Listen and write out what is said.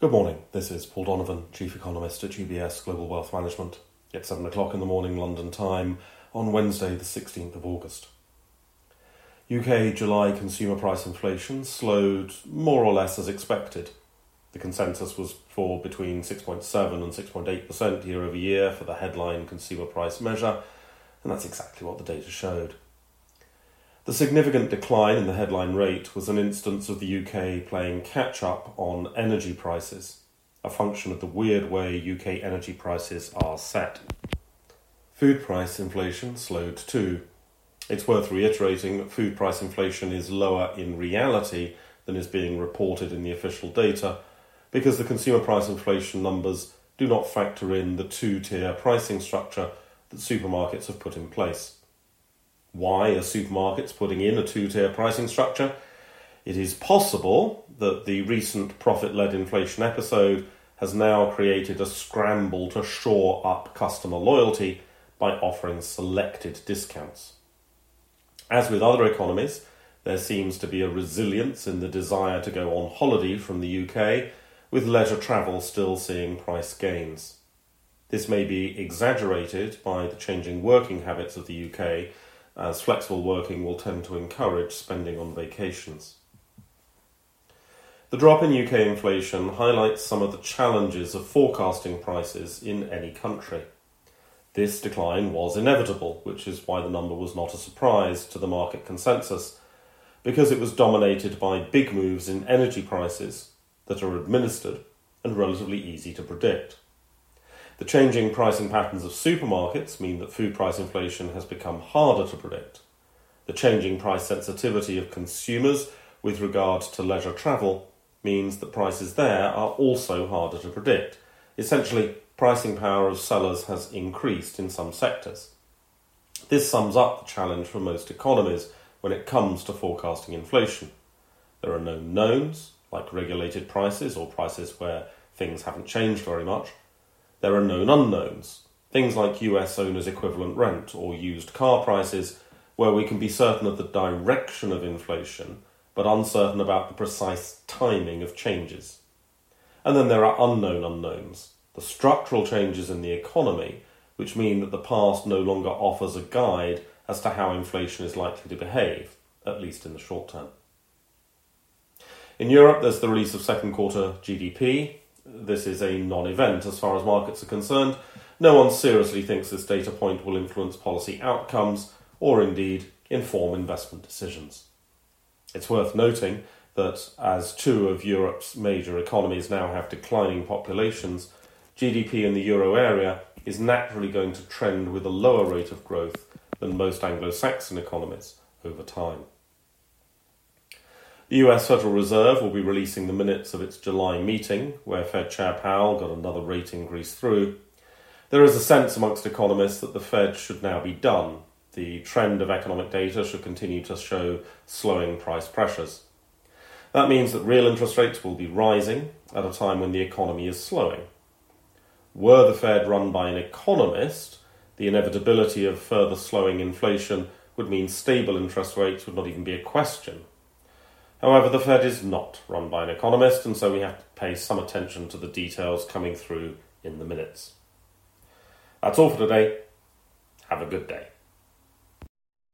Good morning. This is Paul Donovan, Chief Economist at UBS Global Wealth Management. It's 7 o'clock in the morning London time on Wednesday, the 16th of August. UK July consumer price inflation slowed more or less as expected. The consensus was for between 6.7 and 6.8% year over year for the headline consumer price measure, and that's exactly what the data showed. The significant decline in the headline rate was an instance of the UK playing catch up on energy prices, a function of the weird way UK energy prices are set. Food price inflation slowed too. It's worth reiterating that food price inflation is lower in reality than is being reported in the official data because the consumer price inflation numbers do not factor in the two tier pricing structure that supermarkets have put in place. Why are supermarkets putting in a two tier pricing structure? It is possible that the recent profit led inflation episode has now created a scramble to shore up customer loyalty by offering selected discounts. As with other economies, there seems to be a resilience in the desire to go on holiday from the UK, with leisure travel still seeing price gains. This may be exaggerated by the changing working habits of the UK as flexible working will tend to encourage spending on vacations. The drop in UK inflation highlights some of the challenges of forecasting prices in any country. This decline was inevitable, which is why the number was not a surprise to the market consensus, because it was dominated by big moves in energy prices that are administered and relatively easy to predict. The changing pricing patterns of supermarkets mean that food price inflation has become harder to predict. The changing price sensitivity of consumers with regard to leisure travel means that prices there are also harder to predict. Essentially, pricing power of sellers has increased in some sectors. This sums up the challenge for most economies when it comes to forecasting inflation. There are no knowns, like regulated prices or prices where things haven't changed very much there are known unknowns, things like US owner's equivalent rent or used car prices, where we can be certain of the direction of inflation, but uncertain about the precise timing of changes. And then there are unknown unknowns, the structural changes in the economy, which mean that the past no longer offers a guide as to how inflation is likely to behave, at least in the short term. In Europe, there's the release of second quarter GDP, this is a non event as far as markets are concerned. No one seriously thinks this data point will influence policy outcomes or indeed inform investment decisions. It's worth noting that as two of Europe's major economies now have declining populations, GDP in the euro area is naturally going to trend with a lower rate of growth than most Anglo Saxon economies over time. The US Federal Reserve will be releasing the minutes of its July meeting, where Fed Chair Powell got another rate increase through. There is a sense amongst economists that the Fed should now be done. The trend of economic data should continue to show slowing price pressures. That means that real interest rates will be rising at a time when the economy is slowing. Were the Fed run by an economist, the inevitability of further slowing inflation would mean stable interest rates would not even be a question. However, the Fed is not run by an economist, and so we have to pay some attention to the details coming through in the minutes. That's all for today. Have a good day.